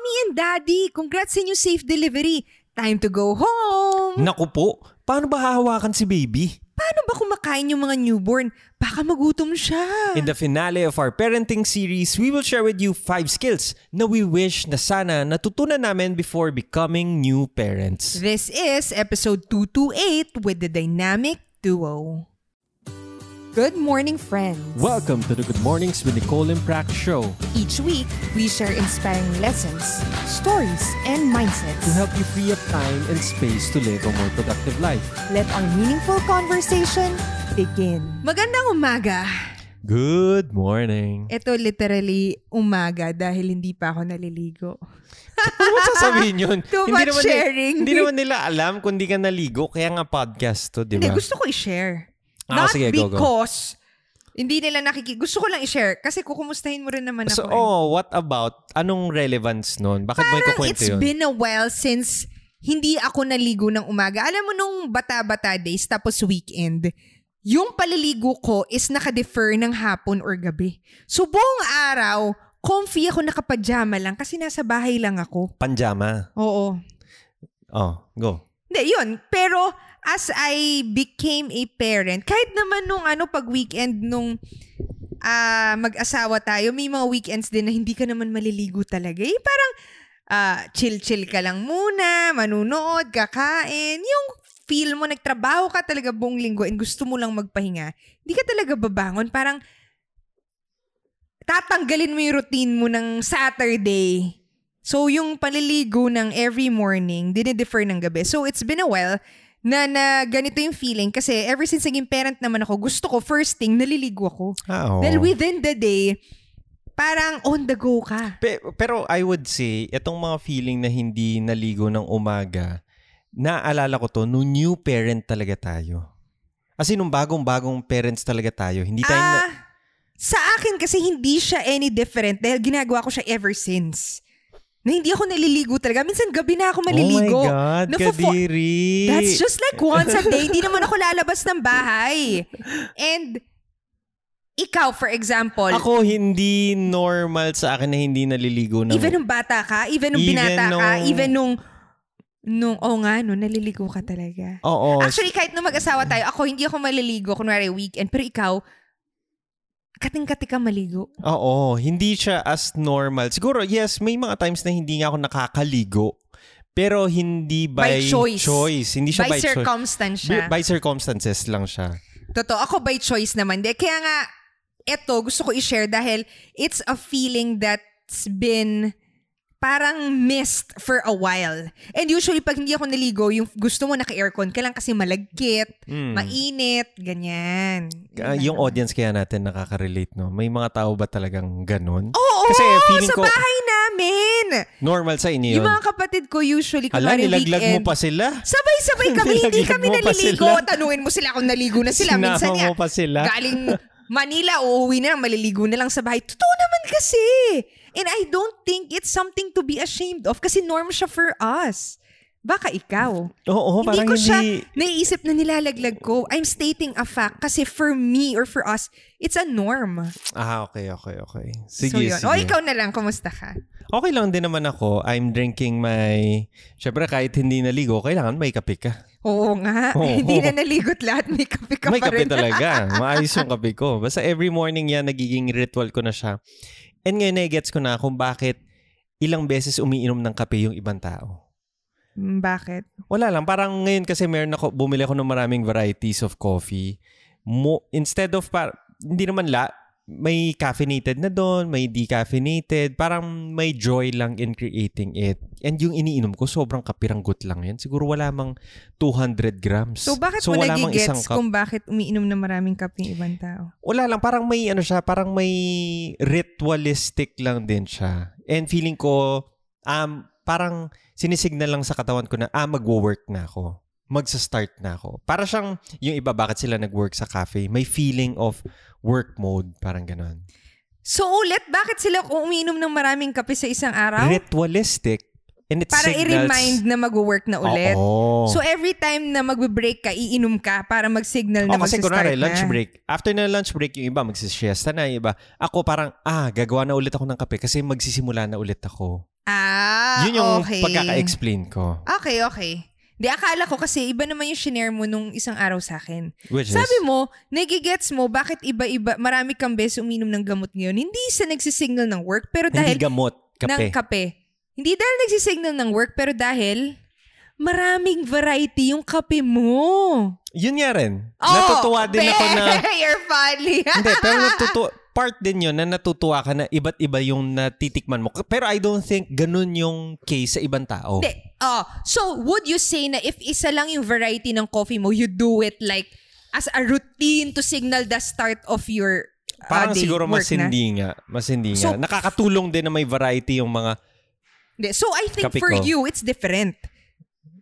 Mommy and Daddy, congrats sa inyong safe delivery. Time to go home. Naku po, paano ba hahawakan si baby? Paano ba kumakain yung mga newborn? Baka magutom siya. In the finale of our parenting series, we will share with you five skills na we wish na sana natutunan namin before becoming new parents. This is episode 228 with the dynamic duo. Good morning, friends. Welcome to the Good Mornings with Nicole and Prac show Each week, we share inspiring lessons, stories, and mindsets. to help you free up time and space to live a more productive life. Let our meaningful conversation begin. Magandang umaga. Good morning. Ito literally umaga dahil hindi pa ako naliligo. Ano ba sasabihin yun? Too hindi much naman sharing. hindi naman nila alam kung di ka naligo, kaya nga podcast to, di Hindi, ba? gusto ko i-share. Ah, Not sige, go, go. because hindi nila nakiki... Gusto ko lang i-share kasi kukumustahin mo rin naman So, ako. eh. oh, what about, anong relevance nun? Bakit mo Parang ikukwento it's yun? been a while since hindi ako naligo ng umaga. Alam mo nung bata-bata days tapos weekend, yung paliligo ko is naka-defer ng hapon or gabi. So buong araw, comfy ako nakapajama lang kasi nasa bahay lang ako. Panjama. Oo. Oh, go. Hindi, yun. Pero as I became a parent, kahit naman nung ano, pag weekend nung ah, mag-asawa tayo, may mga weekends din na hindi ka naman maliligo talaga. Eh, parang ah, chill-chill ka lang muna, manunood, kakain. Yung feel mo, nagtrabaho ka talaga buong linggo and gusto mo lang magpahinga. Hindi ka talaga babangon. Parang tatanggalin mo yung routine mo ng Saturday. So, yung paliligo ng every morning, dinidefer ng gabi. So, it's been a while na, na ganito yung feeling kasi ever since naging parent naman ako, gusto ko first thing, naliligo ako. Ah, oo. Dahil within the day, parang on the go ka. Pe- pero I would say, itong mga feeling na hindi naligo ng umaga, naalala ko to, nung new parent talaga tayo. Kasi nung bagong-bagong parents talaga tayo, hindi tayo... na- Ah, sa akin kasi hindi siya any different dahil ginagawa ko siya ever since. Na hindi ako naliligo talaga. Minsan gabi na ako maliligo. Oh my God, Nafo- Kadiri! That's just like once a day. Hindi naman ako lalabas ng bahay. And ikaw, for example, Ako, hindi normal sa akin na hindi naliligo ng... even nung bata ka, even nung Even binata ka, nung- even nung nung oh nga no, naliligo ka talaga. Oo. Actually, kahit nung mag-asawa tayo, ako hindi ako maliligo kunwari weekend, pero ikaw kating-kati ka maligo. Oo, hindi siya as normal. Siguro, yes, may mga times na hindi nga ako nakakaligo. Pero hindi by, By choice. Hindi siya by, by, choice. circumstance By, siya. by circumstances lang siya. Totoo. Ako by choice naman. De. Kaya nga, eto, gusto ko i-share dahil it's a feeling that's been parang missed for a while. And usually, pag hindi ako naligo, yung gusto mo naka-aircon ka lang kasi malagkit, Mm. mainit, ganyan. Ah, yung audience kaya natin nakaka-relate, no? May mga tao ba talagang ganun? Oo, Kasi feeling sa ko- bahay namin. Normal sa inyo Yung yun. mga kapatid ko usually, Hala, kunwari nilaglag mo weekend, pa sila. Sabay-sabay kami, hindi kami mo pa naliligo. sila. Tanungin mo sila kung naligo na sila. Minsan Sinama nga, mo pa sila. galing Manila, uuwi na lang, maliligo na lang sa bahay. Totoo naman kasi. And I don't think it's something to be ashamed of kasi norm siya for us. Baka ikaw. Oo, hindi parang ko siya hindi... naiisip na nilalaglag ko. I'm stating a fact kasi for me or for us, it's a norm. Ah, okay, okay, okay. Sige, so yun. sige. O ikaw na lang, kumusta ka? Okay lang din naman ako. I'm drinking my... Siyempre, kahit hindi naligo, kailangan may kape ka. Oo nga. Oo. Hindi na naligot lahat. May kape ka may pa kape rin. talaga. Maayos yung kape ko. Basta every morning yan, nagiging ritual ko na siya. And ngayon, na-gets ko na kung bakit ilang beses umiinom ng kape yung ibang tao. Mm, Bakit? Wala lang. Parang ngayon kasi meron ako, bumili ako ng maraming varieties of coffee. Mo, instead of, par, hindi naman la, may caffeinated na doon, may decaffeinated. Parang may joy lang in creating it. And yung iniinom ko, sobrang kapiranggot lang yan. Siguro wala mang 200 grams. So bakit mo mang isang nagigets cup. kung bakit umiinom ng maraming kape yung ibang tao? Wala lang, parang may ano siya, parang may ritualistic lang din siya. And feeling ko, um, parang sinisignal lang sa katawan ko na, ah, magwo-work na ako. Magsa-start na ako. Para siyang, yung iba, bakit sila nag-work sa cafe? May feeling of work mode, parang ganon. So ulit, bakit sila umiinom ng maraming kape sa isang araw? Ritualistic. And it para signals... i-remind na mag-work na ulit. Oo. So every time na magbe-break ka, iinom ka para mag-signal na Oh, kasi mag-start kunwari, na. lunch break. After na lunch break, yung iba magsisiesta na, yung iba. Ako parang, ah, gagawa na ulit ako ng kape kasi magsisimula na ulit ako. Ah, Yun yung okay. pagkaka-explain ko. Okay, okay. Di, akala ko kasi iba naman yung shinare mo nung isang araw sa akin. Which Sabi is, mo, nagigets mo bakit iba-iba, marami kang beses uminom ng gamot ngayon. Hindi sa nagsisignal ng work, pero dahil hindi gamot, ng kape. kape. Hindi dahil nagsisignal ng work, pero dahil maraming variety yung kape mo. Yun nga rin. Oh, Natutuwa din ako na... You're funny. hindi, pero natutuwa, part din yun na natutuwa ka na iba't iba yung natitikman mo. Pero I don't think ganun yung case sa ibang tao. Hindi. Oh, so would you say na if isa lang yung variety ng coffee mo, you do it like as a routine to signal the start of your uh, Parang day, siguro mas hindi nga. Mas hindi So- nga. Nakakatulong din na may variety yung mga... Hindi. So I think for ko. you, it's different.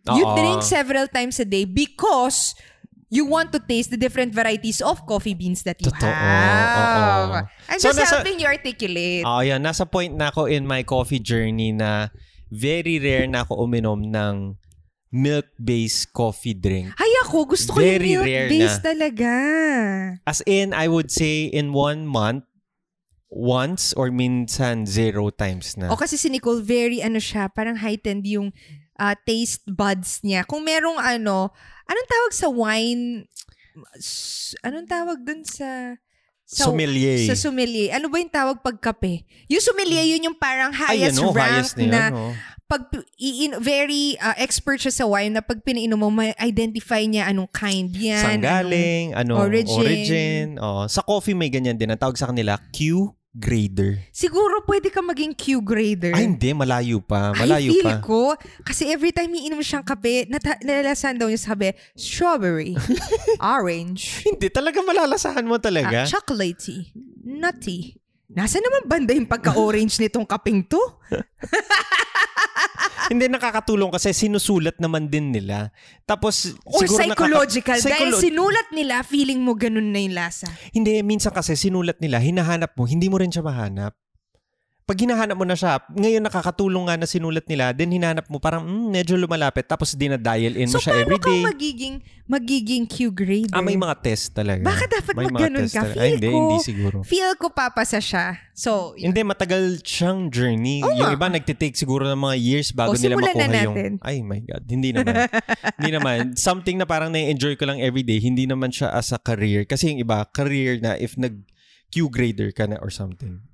You Oo. drink several times a day because you want to taste the different varieties of coffee beans that you Totoo. have. Oo. I'm So, just nasa- helping you articulate. Oo, yan. Nasa point na ako in my coffee journey na very rare na ako uminom ng milk-based coffee drink. Ay ako, gusto ko Very yung milk-based talaga. As in, I would say in one month, once or minsan zero times na. O kasi si Nicole, very ano siya, parang heightened yung ah, taste buds niya. Kung merong ano, anong tawag sa wine? Anong tawag dun sa... sa Sommelier. Sa sommelier. Ano ba yung tawag pag kape? Yung sommelier, yun yung parang Ay, highest ano, rank highest na yun, na oh. pag iin, very ah, expert siya sa wine na pag pinainom mo, ma-identify niya anong kind yan. Saan galing, ano, origin. origin. Oh, sa coffee may ganyan din. Ang tawag sa kanila, Q grader. siguro pwede ka maging Q grader. Ay, hindi. Malayo pa. Malayo I feel pa. ko, kasi every time iinom siyang kape, nata- nalalasan daw niya sa kape, strawberry, orange, Hindi. Talaga malalasahan mo talaga. chocolatey, nutty. Nasa naman banda yung pagka-orange nitong kapeng to? Hindi nakakatulong kasi sinusulat naman din nila. Tapos Or siguro psychological. nakaka- dahil Psycholo- sinulat nila, feeling mo ganun na yung lasa. Hindi, minsan kasi sinulat nila, hinahanap mo, hindi mo rin siya mahanap. Pag hinahanap mo na siya, ngayon nakakatulong nga na sinulat nila, then hinahanap mo parang mm, medyo lumalapit, tapos dinadial in So, mo siya paano ka magiging, magiging Q grader? Ah, may mga test talaga. Baka dapat May test ka. talaga. Feel Ay, hindi, ko, hindi siguro. feel ko papasa siya. So, Hindi, matagal siyang journey. Oo yung iba nagtitake siguro ng mga years bago nila simulan na makuha natin. yung... Ay my God, hindi naman. hindi naman. Something na parang na-enjoy ko lang everyday, hindi naman siya as a career. Kasi yung iba, career na if nag Q grader ka na or something.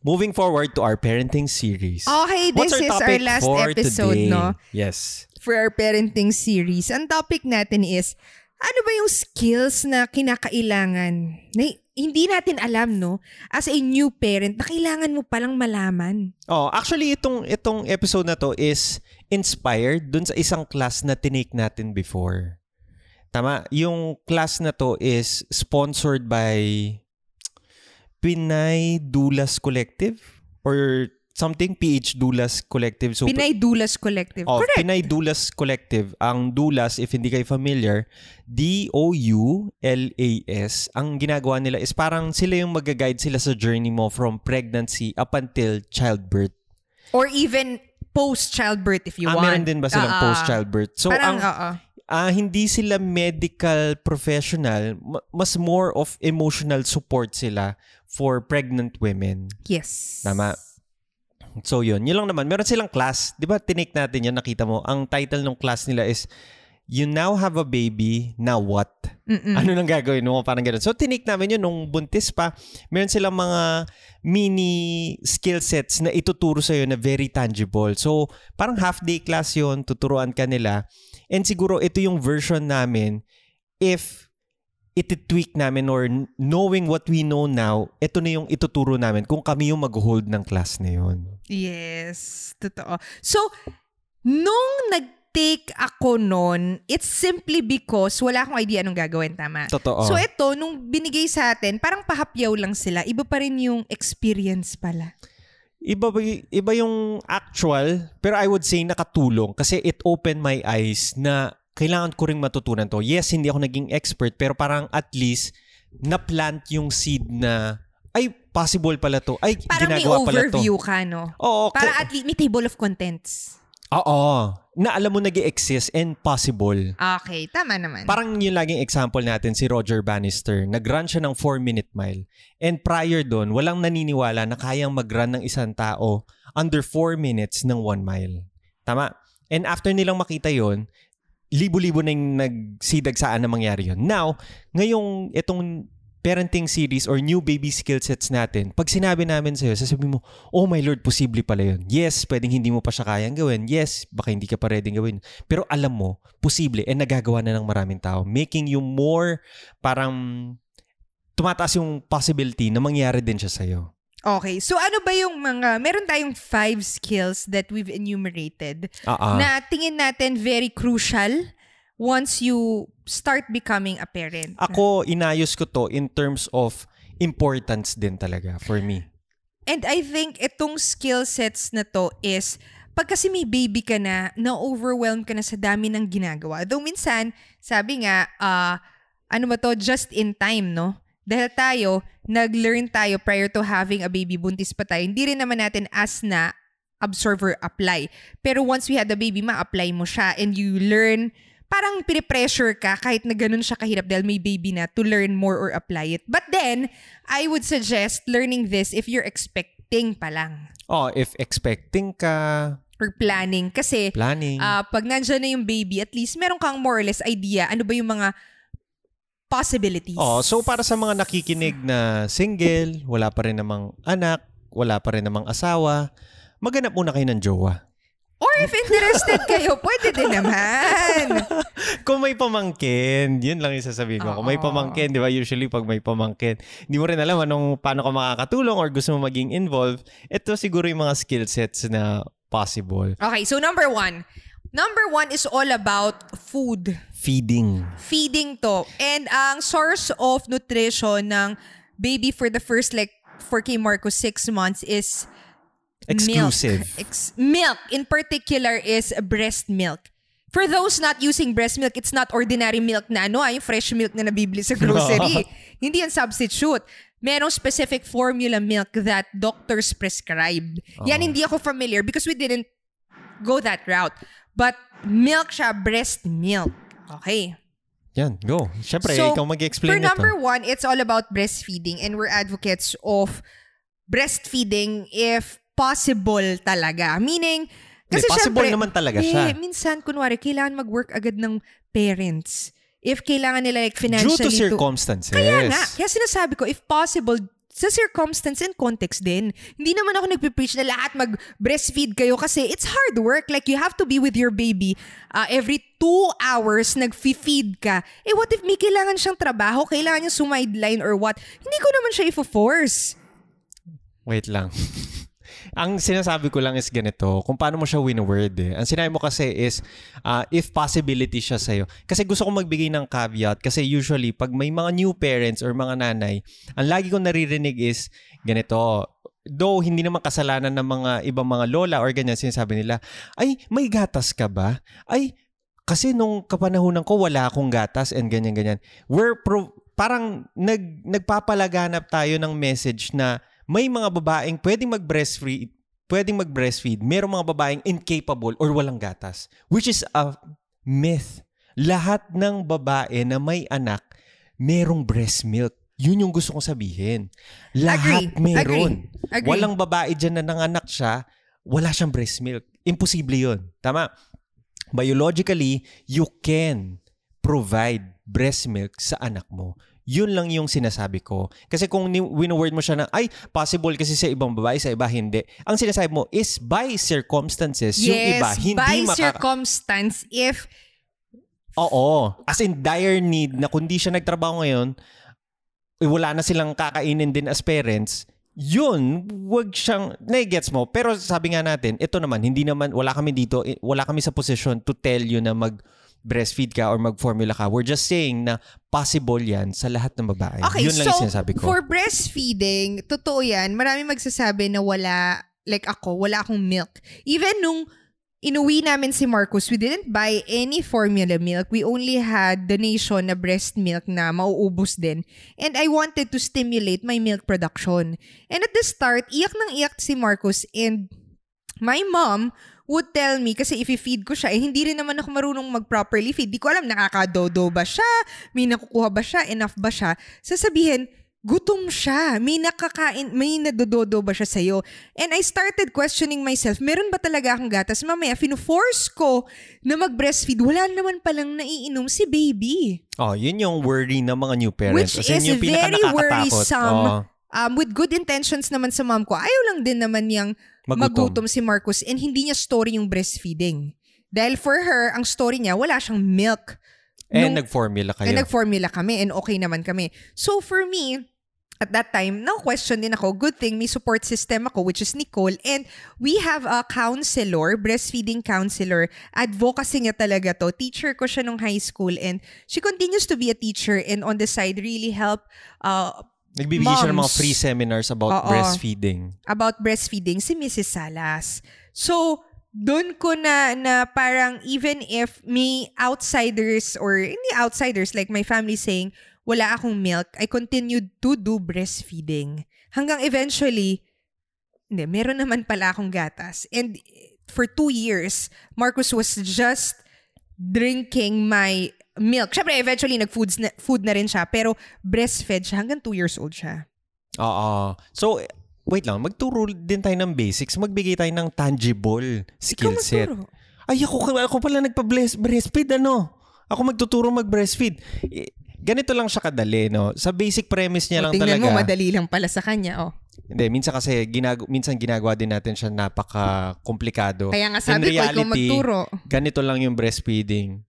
Moving forward to our parenting series. okay, this our is our last episode, today? no? Yes. For our parenting series. Ang topic natin is, ano ba yung skills na kinakailangan na hindi natin alam, no? As a new parent, na kailangan mo palang malaman. Oh, actually itong itong episode na to is inspired dun sa isang class na tinake natin before. Tama, yung class na to is sponsored by Pinay Dulas Collective or something PH Dulas Collective. So Pinay Dulas Collective. Oh, Correct. Pinay Dulas Collective. Ang Dulas, if hindi kayo familiar, D-O-U-L-A-S. Ang ginagawa nila is parang sila yung mag-guide sila sa journey mo from pregnancy up until childbirth. Or even post-childbirth if you ah, want. meron din ba silang ah. post-childbirth? So, Parang, ang, oo. ah, hindi sila medical professional. ma- Mas more of emotional support sila for pregnant women. Yes. Tama. So yun, yun lang naman. Meron silang class. Di ba tinake natin yan, nakita mo. Ang title ng class nila is, You now have a baby, now what? Mm-mm. Ano nang gagawin mo? Parang ganun. So tinake namin yun nung buntis pa. Meron silang mga mini skill sets na ituturo sa'yo na very tangible. So parang half day class yun, tuturuan ka nila. And siguro ito yung version namin if iti-tweak namin or knowing what we know now, ito na yung ituturo namin kung kami yung mag-hold ng class na yun. Yes, totoo. So, nung nag-take ako nun, it's simply because wala akong idea anong gagawin, tama? Totoo. So, ito, nung binigay sa atin, parang pahapyaw lang sila. Iba pa rin yung experience pala. iba, ba- iba yung actual, pero I would say nakatulong kasi it opened my eyes na kailangan ko ring matutunan to. Yes, hindi ako naging expert, pero parang at least na-plant yung seed na ay, possible pala to. Ay, Parang may ginagawa pala to. overview ka, no? Oo. Parang ka- at least may table of contents. Oo. na alam mo nag exist and possible. Okay, tama naman. Parang yung laging example natin, si Roger Bannister. Nag-run siya ng 4-minute mile. And prior doon, walang naniniwala na kayang mag-run ng isang tao under 4 minutes ng 1 mile. Tama? And after nilang makita yon libo-libo na yung nagsidag saan na mangyari yon. Now, ngayong itong parenting series or new baby skill sets natin, pag sinabi namin sa'yo, sasabihin mo, oh my Lord, posible pala yun. Yes, pwedeng hindi mo pa siya kayang gawin. Yes, baka hindi ka pa ready gawin. Pero alam mo, posible and nagagawa na ng maraming tao. Making you more, parang tumataas yung possibility na mangyari din siya sa'yo. Okay. So ano ba yung mga, meron tayong five skills that we've enumerated Uh-uh. na tingin natin very crucial once you start becoming a parent. Ako, inayos ko to in terms of importance din talaga for me. And I think itong skill sets na to is pag kasi may baby ka na, na-overwhelm ka na sa dami ng ginagawa. Though minsan, sabi nga, ah, ano ba to, just in time, no? Dahil tayo, nag-learn tayo prior to having a baby, buntis pa tayo. Hindi rin naman natin as na observer apply. Pero once we had the baby, ma-apply mo siya and you learn parang pinipressure ka kahit na ganun siya kahirap dahil may baby na to learn more or apply it. But then, I would suggest learning this if you're expecting pa lang Oh, if expecting ka, or planning. Kasi planning. ah, pag nandyan na yung baby, at least meron kang more or less idea ano ba yung mga possibilities. Oh, so para sa mga nakikinig na single, wala pa rin namang anak, wala pa rin namang asawa, maghanap muna kayo ng jowa. Or if interested kayo, pwede din naman. Kung may pamangkin, yun lang yung sasabihin ko. Kung may Oo. pamangkin, di ba, usually pag may pamangkin, hindi mo rin alam anong, paano ka makakatulong or gusto mo maging involved, ito siguro yung mga skill sets na possible. Okay, so number one. Number one is all about food. Feeding. feeding to. And ang source of nutrition ng baby for the first like for kay Marcos six months is Exclusive. Milk. Ex- milk in particular is breast milk. For those not using breast milk, it's not ordinary milk na ano, ah, yung fresh milk na nabibili sa grocery. Hindi yan substitute. Merong specific formula milk that doctors prescribed. Yan hindi ako familiar because we didn't go that route. But milk siya, breast milk. Okay. Yan, go. Siyempre, So, ikaw mag-explain For number one, it's all about breastfeeding and we're advocates of breastfeeding if possible talaga. Meaning, kasi Hindi, possible syempre, naman talaga siya. Eh, minsan, kunwari, kailangan mag-work agad ng parents. If kailangan nila like Due financially to circumstances. Kaya nga. Kaya sinasabi ko, if possible, sa circumstance and context din. Hindi naman ako nagpe-preach na lahat mag-breastfeed kayo kasi it's hard work. Like, you have to be with your baby uh, every two hours nag-feed ka. Eh, what if may kailangan siyang trabaho? Kailangan niya sumideline or what? Hindi ko naman siya ifo-force. Wait lang. Ang sinasabi ko lang is ganito, kung paano mo siya win-word eh. Ang sinabi mo kasi is, uh, if possibility siya sa'yo. Kasi gusto ko magbigay ng caveat kasi usually, pag may mga new parents or mga nanay, ang lagi kong naririnig is, ganito, though hindi naman kasalanan ng mga ibang mga lola or ganyan, sinasabi nila, ay, may gatas ka ba? Ay, kasi nung kapanahunan ko, wala akong gatas and ganyan-ganyan. We're pro- parang nag, nagpapalaganap tayo ng message na may mga babaeng pwedeng mag-breastfeed, pwedeng mag-breastfeed, merong mga babaeng incapable or walang gatas, which is a myth. Lahat ng babae na may anak, merong breast milk. Yun yung gusto kong sabihin. Lahat Agree. meron. Agree. Agree. Walang babae dyan na nanganak siya, wala siyang breast milk. Imposible yun. Tama? Biologically, you can provide breast milk sa anak mo. Yun lang yung sinasabi ko. Kasi kung wino-word mo siya na, ay, possible kasi sa ibang babae, sa iba hindi. Ang sinasabi mo is by circumstances. yung iba, hindi by maka- circumstance, if Oo. As in dire need na kung di siya nagtrabaho ngayon, eh, wala na silang kakainin din as parents, yun, wag siyang, na-gets mo. Pero sabi nga natin, ito naman, hindi naman, wala kami dito, eh, wala kami sa position to tell you na mag breastfeed ka or mag-formula ka. We're just saying na possible yan sa lahat ng babae. Okay, yun lang so yung sinasabi ko. for breastfeeding, totoo yan. Marami magsasabi na wala, like ako, wala akong milk. Even nung inuwi namin si Marcus, we didn't buy any formula milk. We only had donation na breast milk na mauubos din. And I wanted to stimulate my milk production. And at the start, iyak nang iyak si Marcus and my mom would tell me, kasi if i-feed ko siya, eh hindi rin naman ako marunong mag-properly feed. Di ko alam, nakakadodo ba siya? May nakukuha ba siya? Enough ba siya? Sasabihin, gutom siya. May nakakain, may nadododo ba siya sa'yo? And I started questioning myself, meron ba talaga akong gatas? Mamaya, fino-force ko na mag-breastfeed. Wala naman palang naiinom si baby. Oh, yun yung worry ng mga new parents. Which As is yung very worrisome. Oh, Um, with good intentions naman sa mom ko, ayaw lang din naman niyang magutom. magutom si Marcus and hindi niya story yung breastfeeding. Dahil for her, ang story niya, wala siyang milk. And Nung- nag-formula kayo. And nag-formula kami and okay naman kami. So for me, at that time, na-question din ako. Good thing, may support system ako, which is Nicole. And we have a counselor, breastfeeding counselor. Advocacy niya talaga to. Teacher ko siya nung high school and she continues to be a teacher and on the side really help uh, Nagbibigay siya ng mga moms. free seminars about Oo. breastfeeding. about breastfeeding si Mrs. Salas. So, doon ko na, na parang even if may outsiders or hindi outsiders like my family saying, wala akong milk, I continued to do breastfeeding. Hanggang eventually, hindi, meron naman pala akong gatas. And for two years, Marcus was just drinking my milk. Siyempre, eventually, nag-foods na, food na rin siya. Pero breastfed siya hanggang two years old siya. Oo. So, wait lang. Magturo din tayo ng basics. Magbigay tayo ng tangible skill set. Ay, ako, ako pala nagpa-breastfeed, ano? Ako magtuturo mag-breastfeed. Eh, Ganito lang siya kadali, no? Sa basic premise niya O, lang tingnan talaga. mo, madali lang pala sa kanya. Oh. Hindi, minsan kasi ginag minsan ginagawa din natin siya napaka-komplikado. Kaya nga In sabi ko, ikaw reality, magturo. Ganito lang yung breastfeeding.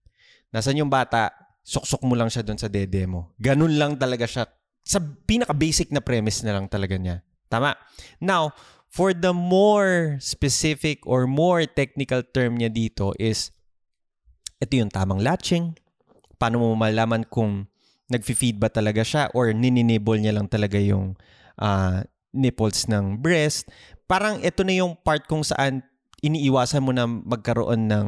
Nasaan yung bata, suksok mo lang siya doon sa dede mo. Ganun lang talaga siya. Sa pinaka-basic na premise na lang talaga niya. Tama? Now, for the more specific or more technical term niya dito is, ito yung tamang latching. Paano mo malaman kung nag-feed ba talaga siya or nininibble niya lang talaga yung ah, nipples ng breast. Parang ito na yung part kung saan iniiwasan mo na magkaroon ng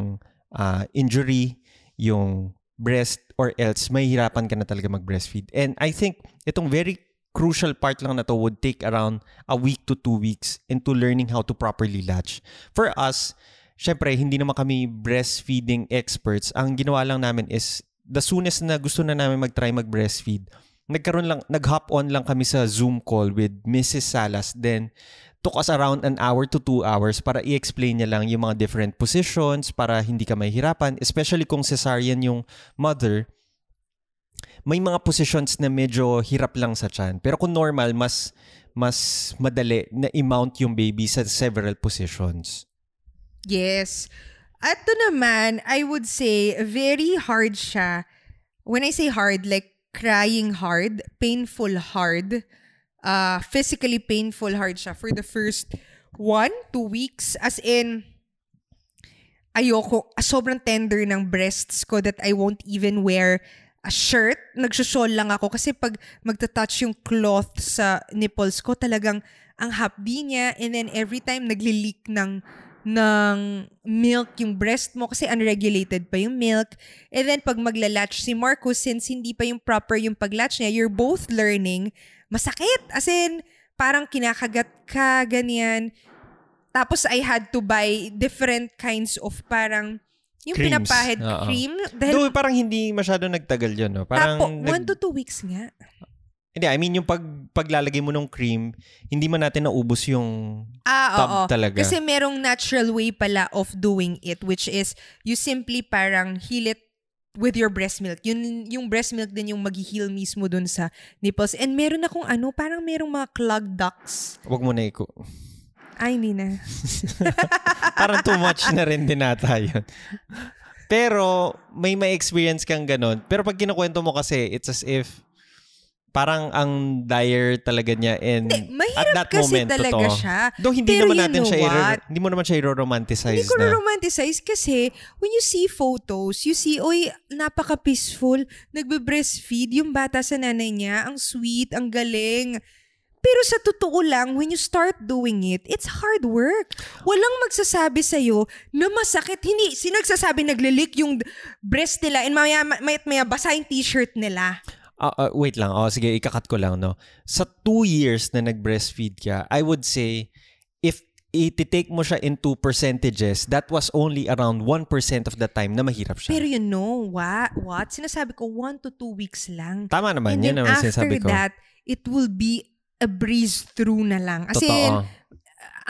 ah, injury yung breast or else mahihirapan ka na talaga mag-breastfeed. And I think itong very crucial part lang na to would take around a week to two weeks into learning how to properly latch. For us, syempre, hindi naman kami breastfeeding experts. Ang ginawa lang namin is the soonest na gusto na namin mag-try mag-breastfeed, nagkaroon lang, nag-hop on lang kami sa Zoom call with Mrs. Salas. Then, took us around an hour to two hours para i-explain niya lang yung mga different positions para hindi ka mahihirapan. Especially kung cesarean yung mother, may mga positions na medyo hirap lang sa chan. Pero kung normal, mas mas madali na i-mount yung baby sa several positions. Yes. Ito naman, I would say, very hard siya. When I say hard, like crying hard, painful hard, uh, physically painful hard siya for the first one, two weeks. As in, ayoko, ah, sobrang tender ng breasts ko that I won't even wear a shirt. Nagsusol lang ako kasi pag magta-touch yung cloth sa nipples ko, talagang ang hapdi niya and then every time nagli-leak ng ng milk yung breast mo kasi unregulated pa yung milk. And then pag maglalatch si Marcus, since hindi pa yung proper yung paglatch niya, you're both learning, masakit. As in, parang kinakagat ka, ganyan. Tapos I had to buy different kinds of parang yung Creams. pinapahid Oo. cream. Dahil Though parang hindi masyado nagtagal yun, no? Parang tapo, nag- one to two weeks nga. Hindi, I mean yung pag paglalagay mo ng cream, hindi man natin naubos yung Ah, tub oo. talaga. Kasi merong natural way pala of doing it, which is you simply parang heal it with your breast milk. Yun, yung breast milk din yung mag-heal mismo dun sa nipples. And meron akong ano, parang merong mga clogged ducts. wag mo na iko. Ay, hindi na. Parang too much na rin din nata yun. Pero may may experience kang ganun. Pero pag kinukwento mo kasi, it's as if parang ang dire talaga niya and Hindi, at that kasi moment, talaga totoo. siya. Though hindi Pero naman natin siya i- what? hindi mo naman siya i-romanticize Hindi ko na. romanticize kasi when you see photos, you see, oy, napaka-peaceful, nagbe-breastfeed yung bata sa nanay niya, ang sweet, ang galing. Pero sa totoo lang, when you start doing it, it's hard work. Walang magsasabi sa'yo na masakit. Hindi, sino nagsasabi naglilik yung breast nila and maya, maya, maya basa yung t-shirt nila. Ah, ah, wait lang. Oh, sige, ikakat ko lang, no? Sa two years na nag-breastfeed ka, I would say, if i-take mo siya into percentages, that was only around 1% of the time na mahirap siya. Pero you know what? What? Sinasabi ko, one to two weeks lang. Tama naman, And then naman after sinasabi ko. that, it will be a breeze through na lang. As in, Totoo.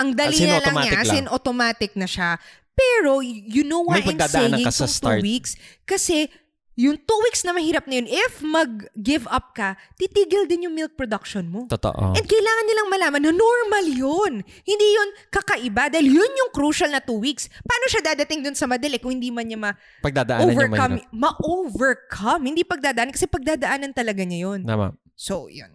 ang dali in, na lang niya. As in, automatic na siya. Pero, you know why I'm saying start. two weeks? Kasi, yung two weeks na mahirap na yun, if mag-give up ka, titigil din yung milk production mo. Totoo. And kailangan nilang malaman na normal yun. Hindi yun kakaiba dahil yun yung crucial na two weeks. Paano siya dadating dun sa madali kung hindi man niya Pagdadaanan yung ma-overcome? mahirap. Ma-overcome. Hindi pagdadaanan kasi pagdadaanan talaga niya yun. Tama. So, yun.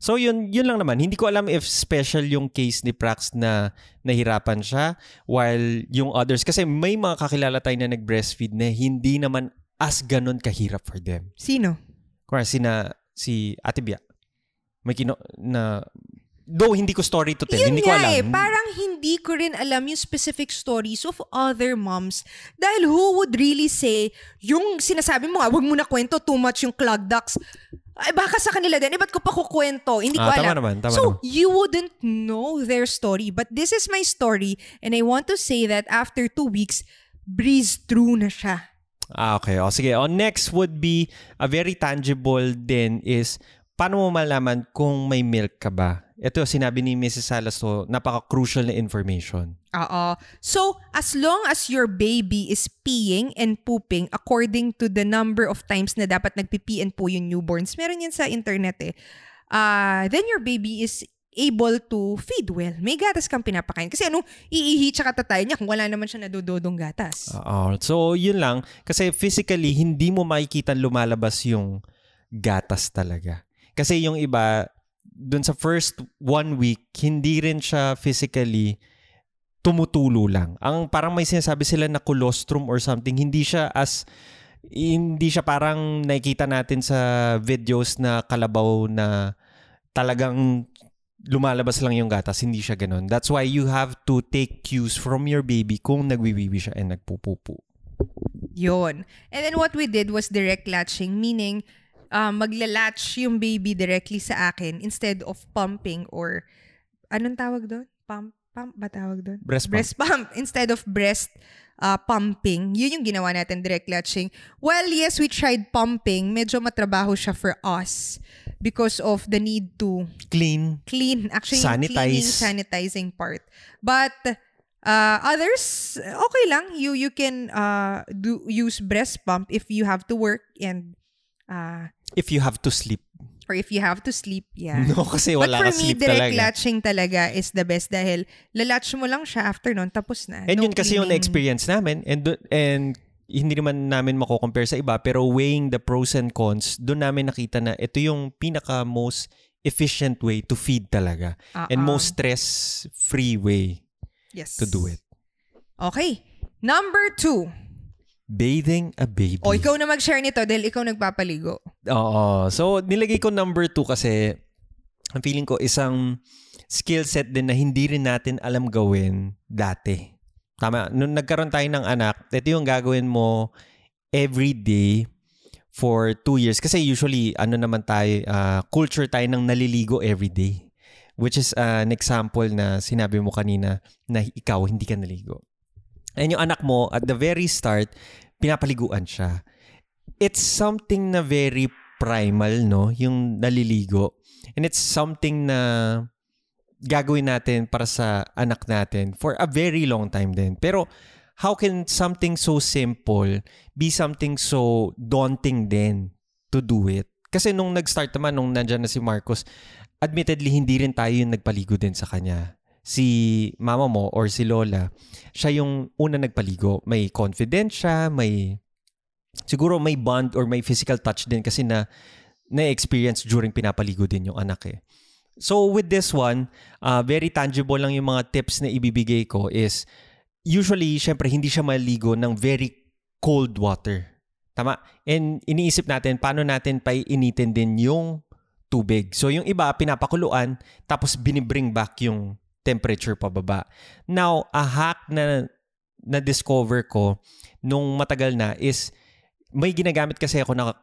So yun, yun lang naman. Hindi ko alam if special yung case ni Prax na nahirapan siya while yung others. Kasi may mga kakilala tayo na nag-breastfeed na hindi naman as ganun kahirap for them. Sino? Kaya sina, si Ate Bia. May kino, na, though hindi ko story to tell, Yun hindi ko alam. eh, parang hindi ko rin alam yung specific stories of other moms. Dahil who would really say, yung sinasabi mo nga, wag mo na kwento too much yung clog ducts. Ay, baka sa kanila din. Eh, ba't ko pa kukwento? Hindi ko Ah, alam. tama naman, tama so, naman. you wouldn't know their story. But this is my story. And I want to say that after two weeks, breeze through na siya. Ah, okay. O, sige. O, next would be a very tangible din is paano mo malaman kung may milk ka ba? Ito, sinabi ni Mrs. Salas to, napaka-crucial na information. Oo. So, as long as your baby is peeing and pooping according to the number of times na dapat nagpipi and po yung newborns, meron yan sa internet eh, uh, then your baby is able to feed well. May gatas kang pinapakain. Kasi anong iihi tsaka tatay niya kung wala naman siya nadudodong gatas. Oo. So, yun lang. Kasi physically, hindi mo makikita lumalabas yung gatas talaga. Kasi yung iba, dun sa first one week, hindi rin siya physically tumutulo lang. Ang parang may sinasabi sila na colostrum or something, hindi siya as hindi siya parang nakikita natin sa videos na kalabaw na talagang lumalabas lang yung gatas. Hindi siya ganun. That's why you have to take cues from your baby kung nagwiwiwi siya and nagpupupo. Yun. And then what we did was direct latching, meaning uh, maglalatch yung baby directly sa akin instead of pumping or anong tawag doon? Pump? Pump ba tawag doon? Breast pump. Breast pump. Instead of breast uh, pumping. Yun yung ginawa natin, direct latching. Well, yes, we tried pumping. Medyo matrabaho siya for us because of the need to Clean. clean. Actually, Sanitize. cleaning, sanitizing part. But uh, others, okay lang. You you can uh, do use breast pump if you have to work and uh, If you have to sleep. or if you have to sleep. Yeah. No, kasi But wala for ka me, sleep direct talaga. latching talaga is the best dahil lalatch mo lang siya after nun, tapos na. And No yun kasi yung cleaning. na-experience namin and and hindi naman namin mako-compare sa iba pero weighing the pros and cons, doon namin nakita na ito yung pinaka most efficient way to feed talaga and Uh-uh. most stress-free way yes. to do it. Okay. Number two. Bathing a baby. O, ikaw na mag-share nito dahil ikaw nagpapaligo. Oo. So, nilagay ko number two kasi ang feeling ko isang skill set din na hindi rin natin alam gawin dati. Tama. Nung nagkaroon tayo ng anak, ito yung gagawin mo every day for two years. Kasi usually, ano naman tayo, ah, culture tayo ng naliligo every day. Which is ah, an example na sinabi mo kanina na ikaw hindi ka naligo. And yung anak mo, at the very start, pinapaliguan siya. It's something na very primal, no? Yung naliligo. And it's something na gagawin natin para sa anak natin for a very long time din. Pero how can something so simple be something so daunting din to do it? Kasi nung nag-start naman, nung nandyan na si Marcos, admittedly, hindi rin tayo yung nagpaligo din sa kanya. Si mama mo or si Lola, siya yung una nagpaligo. May confidence siya, may siguro may bond or may physical touch din kasi na na-experience during pinapaligo din yung anak eh. So with this one, uh, very tangible lang yung mga tips na ibibigay ko is usually, syempre, hindi siya maligo ng very cold water. Tama? And iniisip natin, paano natin paiinitin din yung tubig. So yung iba, pinapakuluan, tapos binibring back yung temperature pababa. Now, a hack na na-discover ko nung matagal na is may ginagamit kasi ako na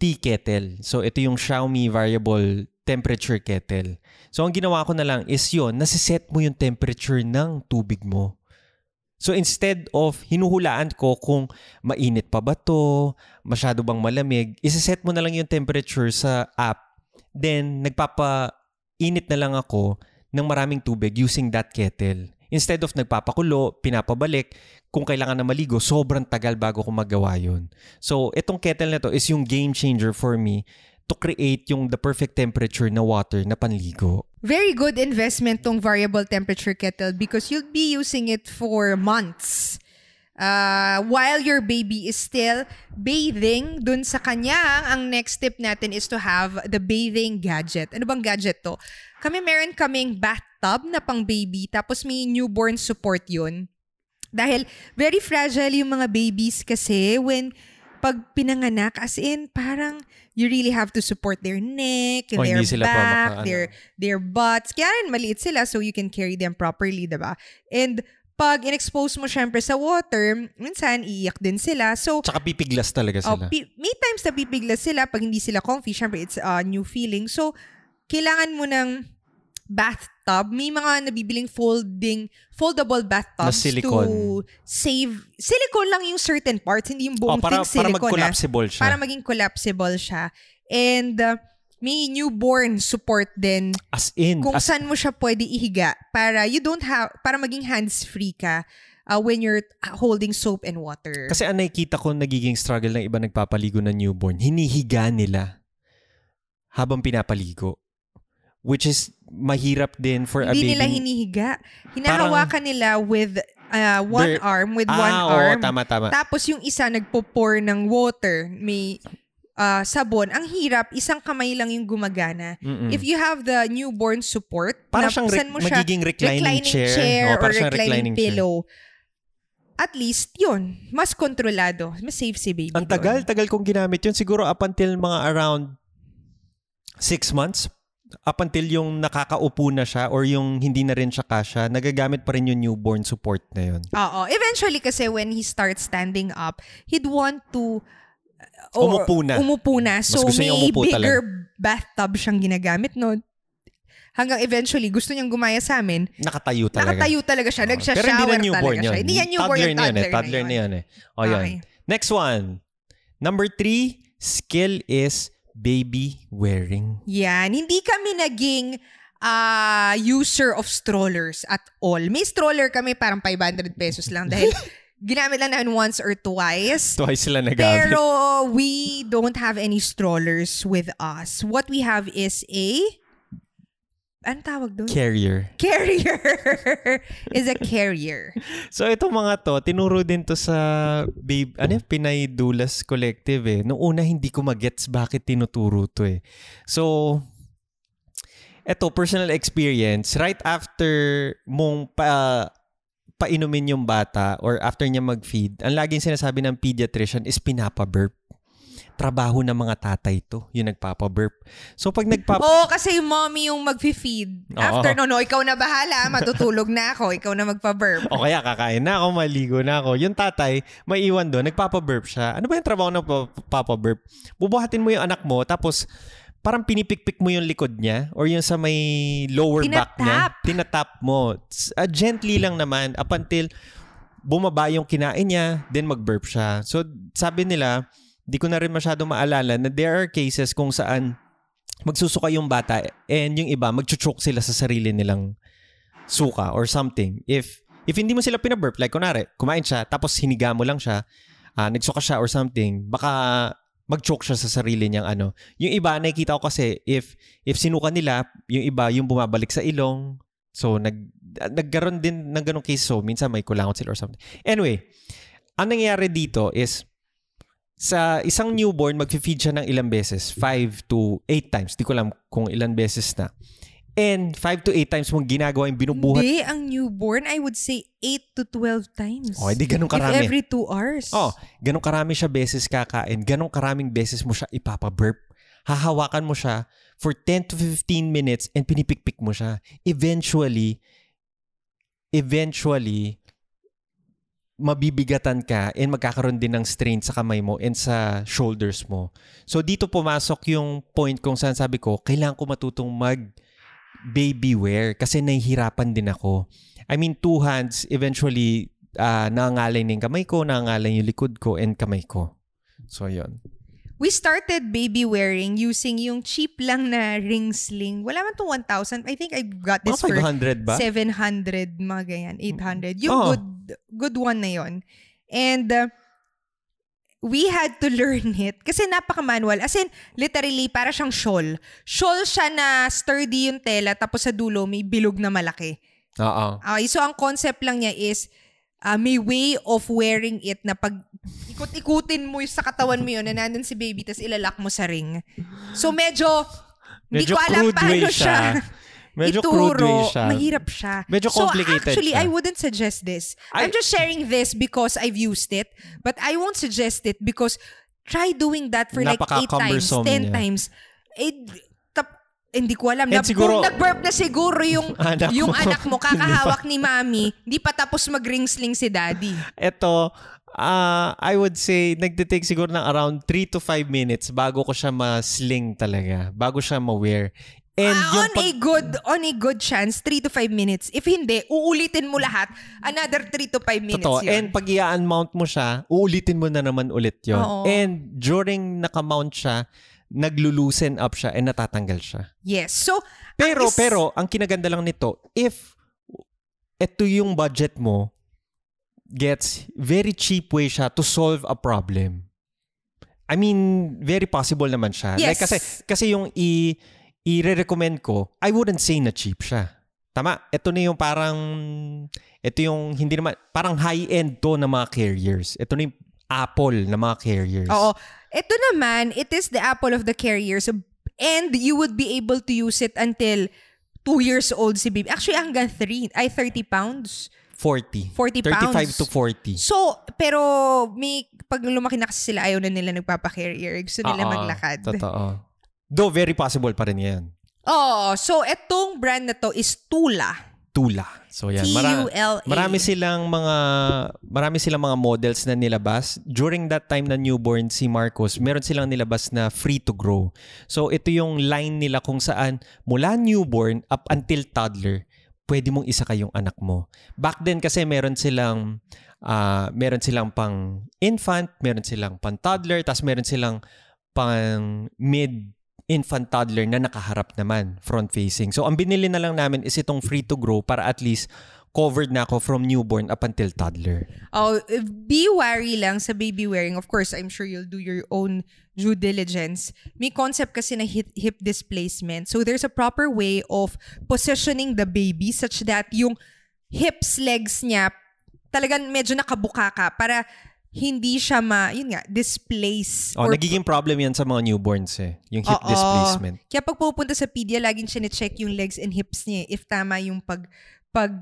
tea kettle. So ito yung Xiaomi variable temperature kettle. So, ang ginawa ko na lang is yon nasiset mo yung temperature ng tubig mo. So instead of hinuhulaan ko kung mainit pa ba to, masyado bang malamig, isiset mo na lang yung temperature sa app. Then nagpapa-init na lang ako ng maraming tubig using that kettle. Instead of nagpapakulo, pinapabalik, kung kailangan na maligo, sobrang tagal bago ko magawa yun. So itong kettle na to is yung game changer for me to create yung the perfect temperature na water na panligo. Very good investment tong variable temperature kettle because you'll be using it for months. Uh, while your baby is still bathing, dun sa kanya, ang next tip natin is to have the bathing gadget. Ano bang gadget to? Kami meron kaming bathtub na pang baby, tapos may newborn support yun. Dahil very fragile yung mga babies kasi when pag pinanganak, as in, parang you really have to support their neck, O, their back, maka- ano. their their butts. Kaya rin maliit sila so you can carry them properly, diba? And pag in-expose mo syempre sa water, minsan iiyak din sila. So, Tsaka pipiglas talaga oh, sila. pi- may times na pipiglas sila pag hindi sila comfy. Syempre, it's a new feeling. So, kailangan mo ng bathtub. May mga nabibiling folding, foldable bathtubs Na silicone. to save. Silicone lang yung certain parts, hindi yung oh, buong para, thing para silicone. ah. mag-collapsible siya. Para maging collapsible siya. And uh, may newborn support din as in, kung as saan mo siya pwede ihiga para you don't have para maging hands-free ka uh, when you're holding soap and water. Kasi ang nakikita ko nagiging struggle ng iba nagpapaligo ng newborn, hinihiga nila habang pinapaligo. Which is mahirap din for a Hindi baby. nila hinihiga. Hinahawakan nila with uh, one They're- arm, with ah, one oo, arm. tama, tama. Tapos yung isa nagpo-pour ng water, may uh, sabon. Ang hirap, isang kamay lang yung gumagana. Mm-mm. If you have the newborn support, para na siyang re- saan mo siya, magiging reclining, reclining chair. chair, Oo, or reclining, reclining chair. pillow, at least yun, mas kontrolado. Mas safe si baby Ang doon. tagal, tagal kong ginamit yun. Siguro up until mga around six months. Up until yung nakakaupo na siya or yung hindi na rin siya kasha, nagagamit pa rin yung newborn support na yun. Oo. Eventually kasi when he starts standing up, he'd want to uh, Umupo na. Umupo na. So may bigger bathtub siyang ginagamit no. Hanggang eventually gusto niyang gumaya sa amin. Nakatayo talaga. Nakatayo talaga siya. Nagsha-shower Pero hindi na newborn talaga yun. siya. Hindi yan newborn toddler yung na yun eh. toddler, Toddler na yun eh. O. Okay. Next one. Number three, skill is baby wearing. Yan. Hindi kami naging ah, user of strollers at all. May stroller kami parang 500 pesos lang dahil ginamit lang namin once or twice. Twice sila nagamit. Pero we don't have any strollers with us. What we have is a Anong tawag doon? Carrier. Carrier. is a carrier. So itong mga to, tinuro din to sa babe, ano yun, Pinay Dulas Collective eh. Noong una hindi ko magets bakit tinuturo to eh. So, eto, personal experience, right after mong pa, painumin yung bata or after niya mag-feed, ang laging sinasabi ng pediatrician is pinapa-burp. Trabaho ng mga tatay to, yung nagpapa-burp. So pag nagpapa... Oo, kasi yung mommy yung mag-feed. Oo. After no, no, ikaw na bahala. Matutulog na ako. Ikaw na magpa-burp. O kaya kakain na ako, maligo na ako. Yung tatay, may iwan doon, nagpapa-burp siya. Ano ba yung trabaho ng pa- papa-burp? Bubuhatin mo yung anak mo, tapos parang pinipikpik mo yung likod niya or yung sa may lower back niya. Tinatap. Tinatap mo. Ah, gently lang naman up until bumaba yung kinain niya, then mag-burp siya. So, sabi nila, di ko na rin masyado maalala na there are cases kung saan magsusuka yung bata and yung iba magchuchok sila sa sarili nilang suka or something. If if hindi mo sila pinaburp, like kunwari, kumain siya, tapos hiniga mo lang siya, ah, nagsuka siya or something, baka mag-choke siya sa sarili niyang ano. Yung iba, nakikita ko kasi, if if sinuka nila, yung iba, yung bumabalik sa ilong, so nag, nagkaroon din ng ganong case, so minsan may kulangot sila or something. Anyway, ang nangyayari dito is, sa isang newborn, mag-feed siya ng ilang beses, 5 to 8 times. Di ko alam kung ilang beses na. And 5 to 8 times mong ginagawa yung binubuhat. Hindi, ang newborn, I would say 8 to 12 times. Okay, di ganun If karami. every 2 hours. Oh, ganong karami siya beses kakain, ganong karaming beses mo siya ipapa-burp. Hahawakan mo siya for 10 to 15 minutes and pinipikpik mo siya. Eventually, eventually, mabibigatan ka and magkakaroon din ng strain sa kamay mo and sa shoulders mo. So dito pumasok yung point kung saan sabi ko, kailangan ko matutong mag baby wear kasi nahihirapan din ako. I mean, two hands, eventually, uh, nangangalay na yung kamay ko, nangangalay yung likod ko and kamay ko. So, yon We started baby wearing using yung cheap lang na ring sling. Wala man itong 1,000. I think I got this Mga for 500 ba? 700, mga ganyan, 800. Yung Oh. good good one na yon. And uh, we had to learn it kasi napaka-manual. As in, literally, para siyang shawl. Shawl siya na sturdy yung tela tapos sa dulo may bilog na malaki. Oo. Okay, so ang concept lang niya is uh, may way of wearing it na pag ikot-ikutin mo yung sa katawan mo yun na nandun si baby tapos ilalak mo sa ring. So medyo, hindi ko alam paano siya. siya. Medyo ituro. crude way siya. Mahirap siya. Medyo complicated So actually, siya. I wouldn't suggest this. I- I'm just sharing this because I've used it. But I won't suggest it because try doing that for like 8 times, 10 Napaka-cumbersome niya. times. Tap- hindi ko alam. And Na, siguro- kung nag-burp na siguro yung Anak yung mo. anak mo, kakahawak ni mami, di pa tapos mag-ring sling si daddy. Ito, ah, I would say, nagtitake siguro ng around 3 to 5 minutes bago ko siya ma-sling talaga. Bago siya ma-wear. And yung on pag- a good on a good chance 3 to 5 minutes. If hindi, uulitin mo lahat another 3 to 5 minutes Totoo. yun. And pag i-unmount mo siya, uulitin mo na naman ulit yon. And during nakamount siya, naglulusen up siya and natatanggal siya. yes. So, Pero, is- pero, ang kinaganda lang nito, if ito yung budget mo, gets very cheap way siya to solve a problem. I mean, very possible naman siya. Yes. Like kasi kasi yung i i-recommend ko, I wouldn't say na cheap siya. Tama, ito na yung parang ito yung hindi naman parang high-end to na mga carriers. Ito na yung Apple na mga carriers. Oo. Ito naman, it is the apple of the carriers and you would be able to use it until 2 years old si baby. Actually, hanggang 3, ay 30 pounds. 40. 40 35 pounds. to 40. So, pero may, pag lumaki na kasi sila, ayaw na nila nagpapa-carrier. Gusto nila Oo, maglakad. Totoo. Though very possible pa rin yan. Oo. So, etong brand na to is Tula. Tula. So yan. Mara- marami silang mga marami silang mga models na nilabas. During that time na newborn si Marcos, meron silang nilabas na free to grow. So ito yung line nila kung saan mula newborn up until toddler, pwede mong isa kayong anak mo. Back then kasi meron silang ah, meron silang pang infant, meron silang pang toddler, tapos meron silang pang mid infant toddler na nakaharap naman, front facing. So ang binili na lang namin is itong free to grow para at least covered na ako from newborn up until toddler. Oh, be wary lang sa baby wearing. Of course, I'm sure you'll do your own due diligence. May concept kasi na hip, hip displacement. So there's a proper way of positioning the baby such that yung hips, legs niya talagang medyo nakabuka ka para hindi siya ma, yun nga, displace. Oh, or nagiging problem yan sa mga newborns eh, yung hip Oo. displacement. Kaya pag pupunta sa pedia, laging siya check yung legs and hips niya eh, if tama yung pag pag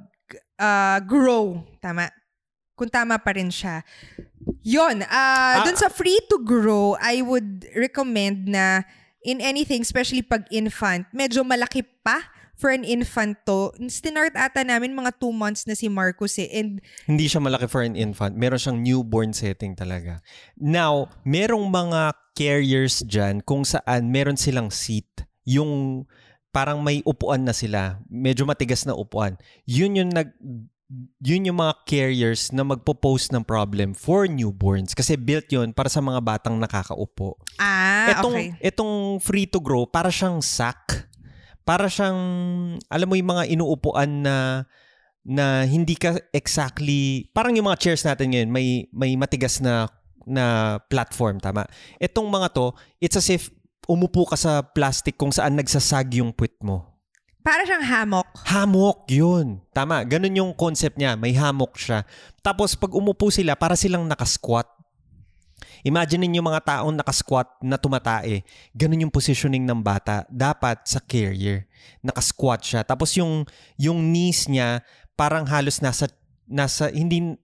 ah, grow. Tama. Kung tama pa rin siya. Yon, ah Ah. dun sa free to grow, I would recommend na in anything, especially pag infant, medyo malaki pa for an infant to. Stinart ata namin mga two months na si Marcus eh. And Hindi siya malaki for an infant. Meron siyang newborn setting talaga. Now, merong mga carriers dyan kung saan meron silang seat. Yung parang may upuan na sila. Medyo matigas na upuan. Yun yung nag yun yung mga carriers na magpo-pose ng problem for newborns kasi built yun para sa mga batang nakakaupo. ah, etong, okay. etong free to grow, para siyang sack. Para siyang, alam mo yung mga inuupuan na na hindi ka exactly, parang yung mga chairs natin ngayon, may, may matigas na na platform, tama? Etong mga to, it's as if umupo ka sa plastic kung saan nagsasag yung puwit mo. Para siyang hammock. Hammock, yun. Tama, ganun yung concept niya. May hammock siya. Tapos pag umupo sila, para silang nakasquat. Imagine niyo mga taong nakasquat na tumatae. Ganun yung positioning ng bata. Dapat sa carrier. Nakasquat siya. Tapos yung, yung knees niya, parang halos nasa, nasa hindi,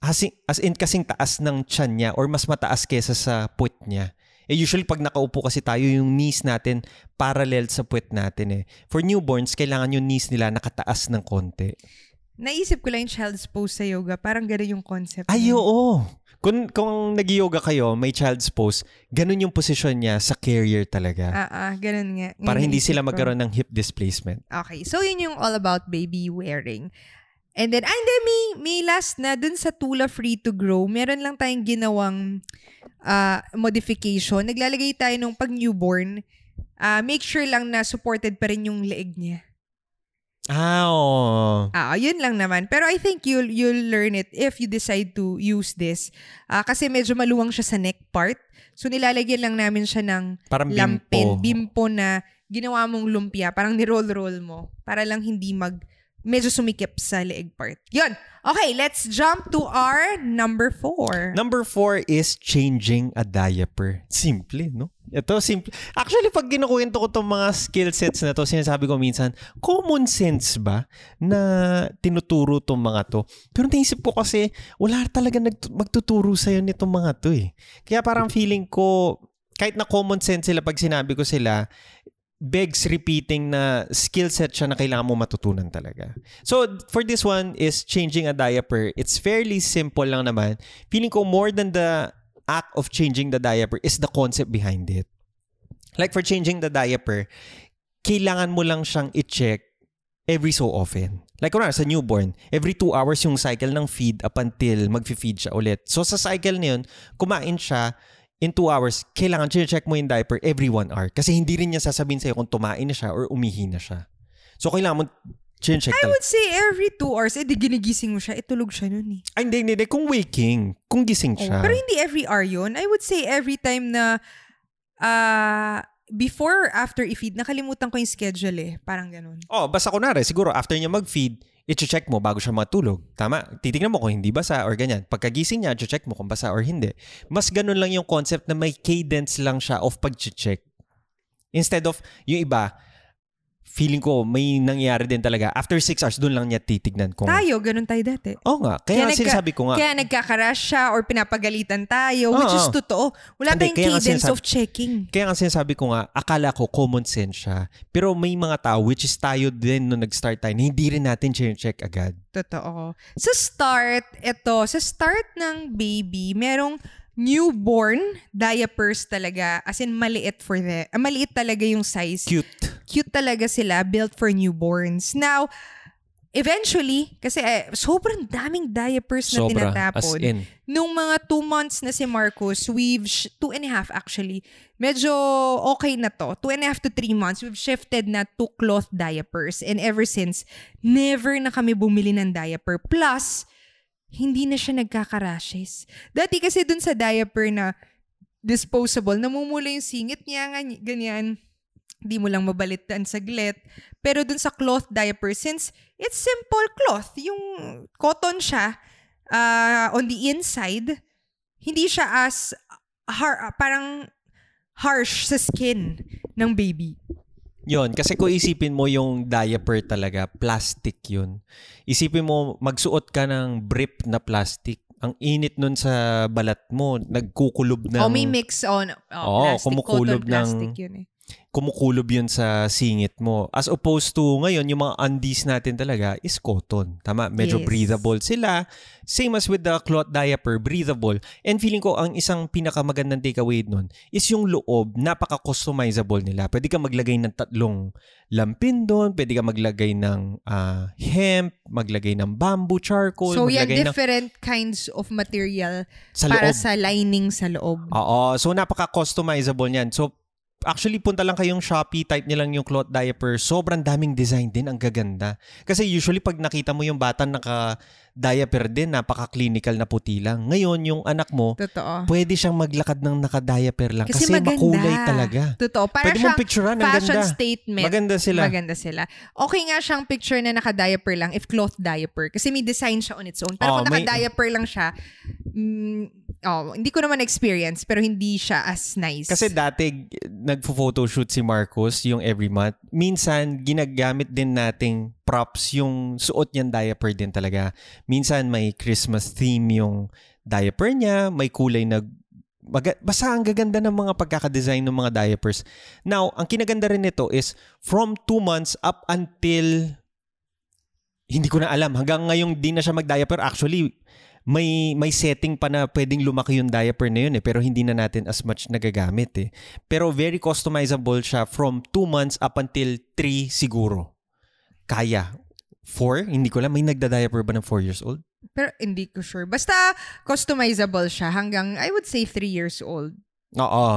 as in, as in kasing taas ng chan niya or mas mataas kesa sa puwet niya. Eh usually pag nakaupo kasi tayo, yung knees natin parallel sa puwet natin eh. For newborns, kailangan yung knees nila nakataas ng konti. Naisip ko lang yung child's pose sa yoga. Parang ganun yung concept. Ay, niya. oo. Kung, kung nag-yoga kayo, may child's pose, ganun yung posisyon niya sa carrier talaga. Ah, ah, ganun nga. Ngayon para hindi sila ko. magkaroon ng hip displacement. Okay, so yun yung all about baby wearing. And then, and then may, may last na dun sa Tula Free to Grow, meron lang tayong ginawang ah, modification. Naglalagay tayo nung pag newborn, ah, make sure lang na supported pa rin yung leeg niya. Ah, oo. Ah, yun lang naman. Pero I think you'll you'll learn it if you decide to use this. Ah, kasi medyo maluwang siya sa neck part. So nilalagyan lang namin siya ng Parang lampin, bimpo. bimpo na ginawa mong lumpia, parang ni-roll-roll mo para lang hindi mag medyo sumikip sa leeg part. Yun. Okay, let's jump to our number four. Number four is changing a diaper. Simple, no? Ito, simple. Actually, pag ginukwento ko itong mga skill sets na to, sinasabi ko minsan, common sense ba na tinuturo itong mga to? Pero naisip ko kasi, wala talaga nag- magtuturo sa'yo nitong mga to eh. Kaya parang feeling ko, kahit na common sense sila pag sinabi ko sila, begs repeating na skill set siya na kailangan mo matutunan talaga. So, for this one is changing a diaper. It's fairly simple lang naman. Feeling ko more than the act of changing the diaper is the concept behind it. Like for changing the diaper, kailangan mo lang siyang i-check every so often. Like kunwari sa newborn, every two hours yung cycle ng feed up until mag-feed siya ulit. So sa cycle na yun, kumain siya, in two hours, kailangan check mo yung diaper every one hour. Kasi hindi rin niya sasabihin sa'yo kung tumain na siya or umihi na siya. So kailangan mo check I would say every two hours, eh di ginigising mo siya, itulog siya nun eh. Ay, hindi, hindi, hindi. Kung waking, kung gising Oh, siya. pero hindi every hour yun. I would say every time na ah before or after i-feed, nakalimutan ko yung schedule eh. Parang ganun. Oh, basta kunwari, siguro after niya mag-feed, i-check mo bago siya matulog. Tama? Titignan mo kung hindi basa or ganyan. Pagkagising niya, i-check mo kung basa or hindi. Mas ganun lang yung concept na may cadence lang siya of pag-check. Instead of, yung iba, feeling ko may nangyari din talaga. After six hours, doon lang niya titignan kung... Tayo, ganun tayo dati. Oo nga. Kaya, nagka- sinasabi ko nga. Kaya nagkakarash siya or pinapagalitan tayo, which Oo. is totoo. Wala tayong kaya cadence sinasabi- of checking. Kaya nga sinasabi ko nga, akala ko common sense siya. Pero may mga tao, which is tayo din nung nag-start tayo, na hindi rin natin check agad. Totoo. Sa start, ito, sa start ng baby, merong newborn diapers talaga. As in, maliit for the, ah, maliit talaga yung size. Cute. Cute talaga sila, built for newborns. Now, eventually, kasi eh, sobrang daming diapers na Sobra. tinatapon. As in. Nung mga two months na si Marcos, we've, sh- two and a half actually, medyo okay na to. Two and a half to three months, we've shifted na to cloth diapers. And ever since, never na kami bumili ng diaper. Plus, hindi na siya nagkaka-rashes. Dati kasi dun sa diaper na disposable, namumula yung singit niya, ganyan. Hindi mo lang mabalitan saglit. Pero dun sa cloth diaper, since it's simple cloth, yung cotton siya, uh, on the inside, hindi siya as har- parang harsh sa skin ng baby. Yon, kasi kung isipin mo yung diaper talaga, plastic yun. Isipin mo, magsuot ka ng brief na plastic. Ang init nun sa balat mo, nagkukulob ng... o may mix on oh, Oo, plastic, kumukulob cotton plastic ng- yun eh. Kumukulob yun sa singit mo. As opposed to ngayon, yung mga undies natin talaga is cotton. Tama? Medyo Yes. breathable sila. Same as with the cloth diaper, breathable. And feeling ko, ang isang pinakamagandang takeaway nun is yung loob, napaka-customizable nila. Pwede ka maglagay ng tatlong lampin doon, pwede ka maglagay ng ah, hemp, maglagay ng bamboo charcoal, So yeah, maglagay ng different kinds of material sa para loob. sa lining sa loob. Oo. So, napaka-customizable niyan. So, actually, punta lang kayong Shopee, type niyo lang yung cloth diaper. Sobrang daming design din. Ang gaganda. Kasi usually, pag nakita mo yung bata naka-diaper din, napaka-clinical na puti lang. Ngayon, yung anak mo, Totoo. pwede siyang maglakad ng naka-diaper lang. Kasi Kasi, maganda. makulay talaga. Totoo. Para Pwede mong picturean. Ang fashion ganda. statement. Maganda sila. Maganda sila. Okay nga siyang picture na naka-diaper lang if cloth diaper. Kasi may design siya on its own. Pero Oh, kung may- naka-diaper lang siya, mm, oh, hindi ko naman experience pero hindi siya as nice. Kasi dati, nagfo-photoshoot si Marcos yung every month. Minsan, ginagamit din nating props yung suot niyang diaper din talaga. Minsan, may Christmas theme yung diaper niya, may kulay na Maga- basta ang gaganda ng mga pagkakadesign ng mga diapers. Now, ang kinaganda rin nito is from 2 months up until hindi ko na alam. Hanggang ngayon di na siya mag-diaper. Actually, may may setting pa na pwedeng lumaki yung diaper na yun eh pero hindi na natin as much nagagamit eh. Pero very customizable siya from 2 months up until 3 siguro. Kaya. 4? Hindi ko alam. May nagda-diaper ba ng 4 years old? Pero hindi ko sure. Basta customizable siya hanggang, I would say, 3 years old. Oo.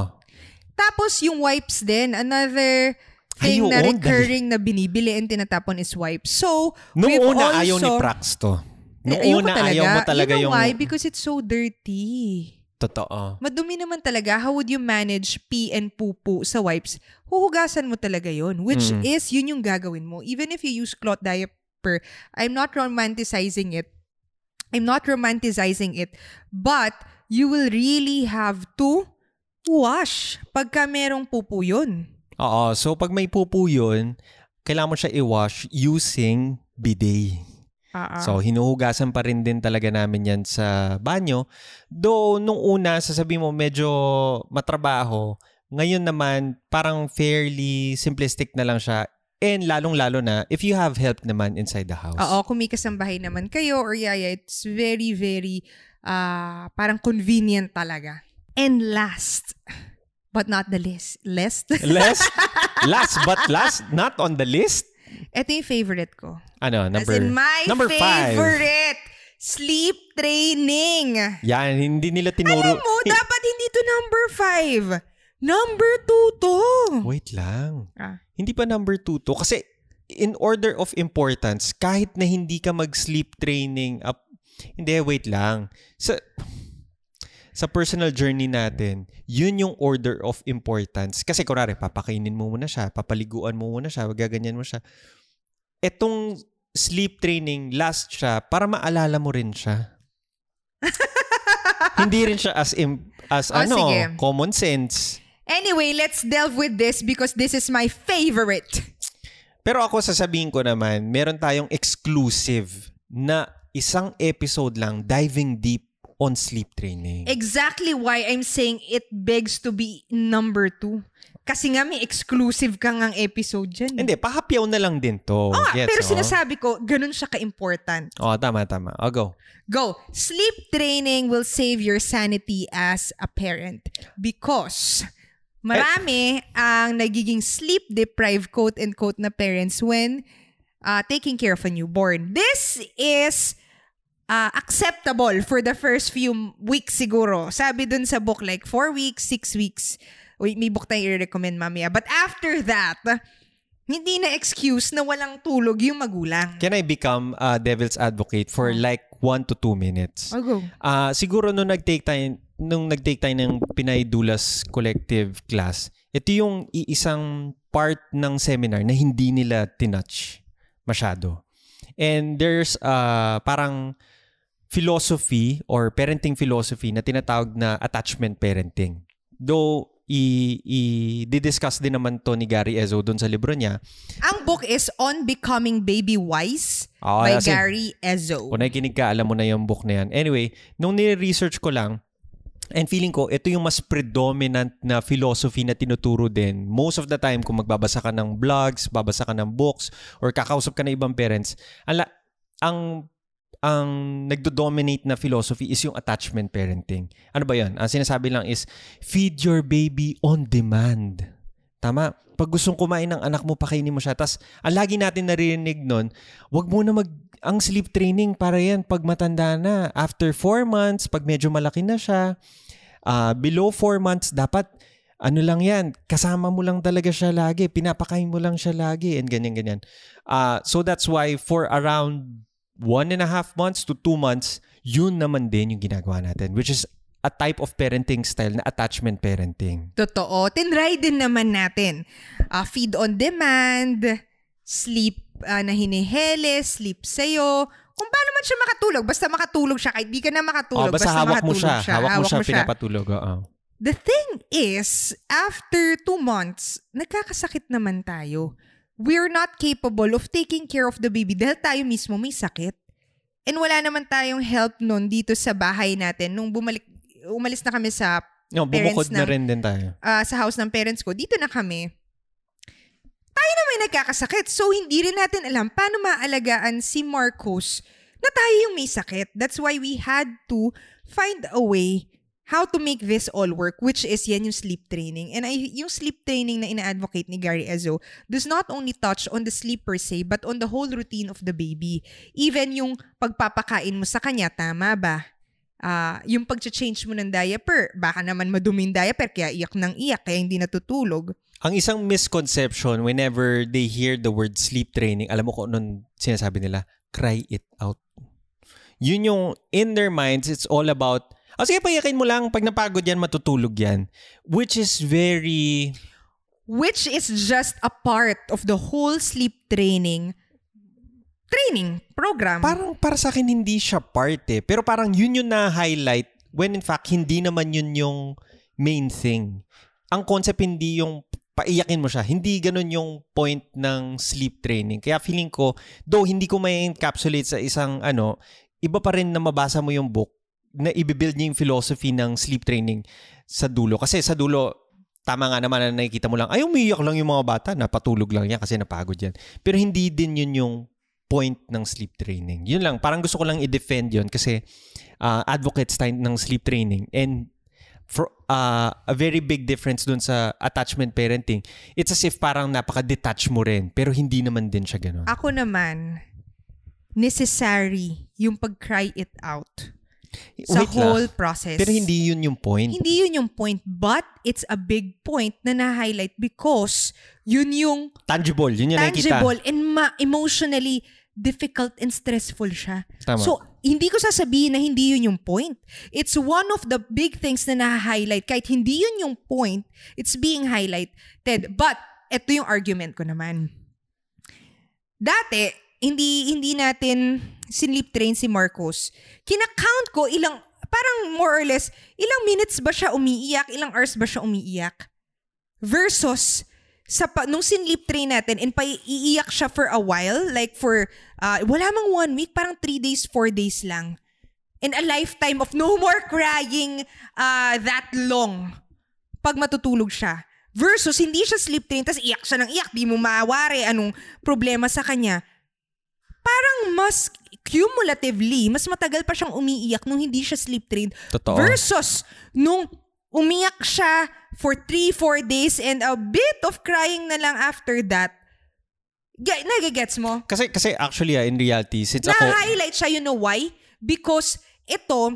Tapos yung wipes din, another Ay, thing na oo, recurring na binibili and tinatapon is wipes. So, Nung we've una, also, ayaw ni Prax to. Nung Eh, ayoko una, ayaw mo talaga you know yung... why? Because it's so dirty. Totoo. Madumi naman talaga. How would you manage pee and poo-poo sa wipes? Huhugasan mo talaga yon Which Mm. is, yun yung gagawin mo. Even if you use cloth diaper, I'm not romanticizing it. I'm not romanticizing it. But, you will really have to wash pagka merong pupo yun. Oo. So, pag may pupu yun, kailangan mo siya i-wash using bidet. Ah, So, hinuhugasan pa rin din talaga namin yan sa banyo. Though, nung una, sasabi mo medyo matrabaho. Ngayon naman, parang fairly simplistic na lang siya. And lalong-lalo na, if you have help naman inside the house. Oo, kung may kasambahay naman kayo or yaya, it's very, very ah parang convenient talaga. And last, but not the least, least, Last, last but last, not on the list. Ito yung favorite ko. Ano, number, As in my number five. favorite, sleep training. Yan, hindi nila tinuro. Alam mo, dapat hindi to number five. Number two to. Wait lang. Ah. Hindi pa number two to. Kasi in order of importance, kahit na hindi ka mag-sleep training up, hindi, wait lang. Sa, sa personal journey natin, yun yung order of importance. Kasi kunwari, papakainin mo muna siya, papaliguan mo muna siya, gaganyan mo siya. Etong sleep training, last siya, para maalala mo rin siya. hindi rin siya as, im- as Oh, ano, sige. common sense. Anyway, let's delve with this because this is my favorite. Pero ako sasabihin ko naman, meron tayong exclusive na isang episode lang diving deep on sleep training. Exactly why I'm saying it begs to be number two. Kasi nga may exclusive ka ngang episode dyan. eh. Hindi, pahapyaw na lang din to. Oo nga, Gets, pero oh? sinasabi ko, ganun siya ka-important. Oh, tama, tama. I'll go. Go. Sleep training will save your sanity as a parent because marami ang nagiging sleep deprived quote and quote na parents when uh, taking care of a newborn. This is uh, acceptable for the first few weeks siguro. Sabi dun sa book like four weeks, six weeks. Wait, may book tayo i-recommend mamaya. But after that, hindi na excuse na walang tulog yung magulang. Can I become a devil's advocate for like one to two minutes? I'll go. Ah, siguro nung nag-take tayo, nung nag-take tayo ng Pinay Dulas Collective class, ito yung iisang part ng seminar na hindi nila tinouch masyado. And there's uh, parang philosophy or parenting philosophy na tinatawag na attachment parenting. Though i, i-discuss din naman to ni Gary Ezo doon sa libro niya. Ang book is On Becoming Baby Wise Ah, by kasi- Gary Ezo. Kung nakikinig ka, alam mo na yung book na yan. Anyway, nung nire-research ko lang, and feeling ko, ito yung mas predominant na philosophy na tinuturo din. Most of the time, kung magbabasa ka ng blogs, babasa ka ng books, or kakausap ka ng ibang parents, ang, la- ang ang nagdo-dominate na philosophy is yung attachment parenting. Ano ba yan? Ang sinasabi lang is, feed your baby on demand. Tama. Pag gustong kumain ng anak mo, pakainin mo siya. Tapos, ang lagi natin narinig nun, wag mo na mag, ang sleep training para yan pag matanda na. After four months, pag medyo malaki na siya, ah, below four months, dapat, ano lang yan, kasama mo lang talaga siya lagi. Pinapakain mo lang siya lagi. And ganyan-ganyan. Ah, so that's why for around one and a half months to two months, yun naman din yung ginagawa natin. Which is a type of parenting style na attachment parenting. Totoo. Tinry din naman natin. Ah, feed on demand, sleep ah, na hinihele, sleep sa'yo. Kung paano man siya makatulog. Basta makatulog siya. Kahit di ka na makatulog. Oh, basta, hawak mo makatulog siya. Hawak mo siya, mo siya. pinapatulog. Oo. The thing is, after two months, nagkakasakit naman tayo. We're not capable of taking care of the baby dahil tayo mismo may sakit. And wala naman tayong help nun dito sa bahay natin. Nung bumalik, umalis na kami sa, No, Parents bumukod na ng- rin din tayo. ah, sa house ng parents ko, dito na kami. tayo na may nagkakasakit. So, hindi rin natin alam paano maalagaan si Marcos na tayo yung may sakit. That's why we had to find a way how to make this all work, which is yan yung sleep training. And I, yung sleep training na ina-advocate ni Gary Ezzo does not only touch on the sleep per se, but on the whole routine of the baby. Even yung pagpapakain mo sa kanya, tama ba? Uh, yung pag-change mo ng diaper, baka naman maduming diaper, kaya iyak ng iyak, kaya hindi natutulog. Ang isang misconception whenever they hear the word sleep training, alam mo kung anong sinasabi nila? Cry it out. Yun yung, in their minds, it's all about o sige, payakin mo lang. Pag napagod yan, matutulog yan. Which is very... Which is just a part of the whole sleep training training program. Parang para sa akin hindi siya part eh. Pero parang yun yung na-highlight when in fact hindi naman yun yung main thing. Ang concept hindi yung paiyakin mo siya. Hindi ganun yung point ng sleep training. Kaya feeling ko, though hindi ko may encapsulate sa isang ano, iba pa rin na mabasa mo yung book na i-build niya yung philosophy ng sleep training sa dulo. Kasi sa dulo, tama nga naman na nakikita mo lang, ay umiyak lang yung mga bata, napatulog lang yan kasi napagod yan. Pero hindi din yun yung point ng sleep training. Yun lang, parang gusto ko lang i-defend yun kasi uh, advocates tayo ng sleep training and for uh, a very big difference dun sa attachment parenting. It's as if parang napaka-detach mo rin, pero hindi naman din siya ganun. Ako naman, necessary yung pag-cry it out sa Wait whole lang. process. Pero hindi yun yung point. Hindi yun yung point, but it's a big point na na-highlight because yun yung tangible, yun yung tangible nakikita. and ma- emotionally difficult and stressful siya. Tama. So, hindi ko sasabihin na hindi yun yung point. It's one of the big things na na-highlight. Kahit hindi yun yung point, it's being highlighted. But, ito yung argument ko naman. Dati, hindi hindi natin sinlip train si Marcos. Kina-count ko ilang parang more or less ilang minutes ba siya umiiyak, ilang hours ba siya umiiyak. Versus sa pa, nung sinlip train natin and paiiyak siya for a while, like for uh, wala mang one week, parang three days, four days lang. And a lifetime of no more crying uh, that long pag matutulog siya. Versus, hindi siya sleep train, tapos iyak siya ng iyak, di mo maawari anong problema sa kanya parang mas cumulatively, mas matagal pa siyang umiiyak nung hindi siya sleep trained. Totoo. Versus nung umiyak siya for 3-4 days and a bit of crying na lang after that. G- nagigets mo? Kasi, kasi actually, uh, in reality, since na ako... Na-highlight siya, you know why? Because ito,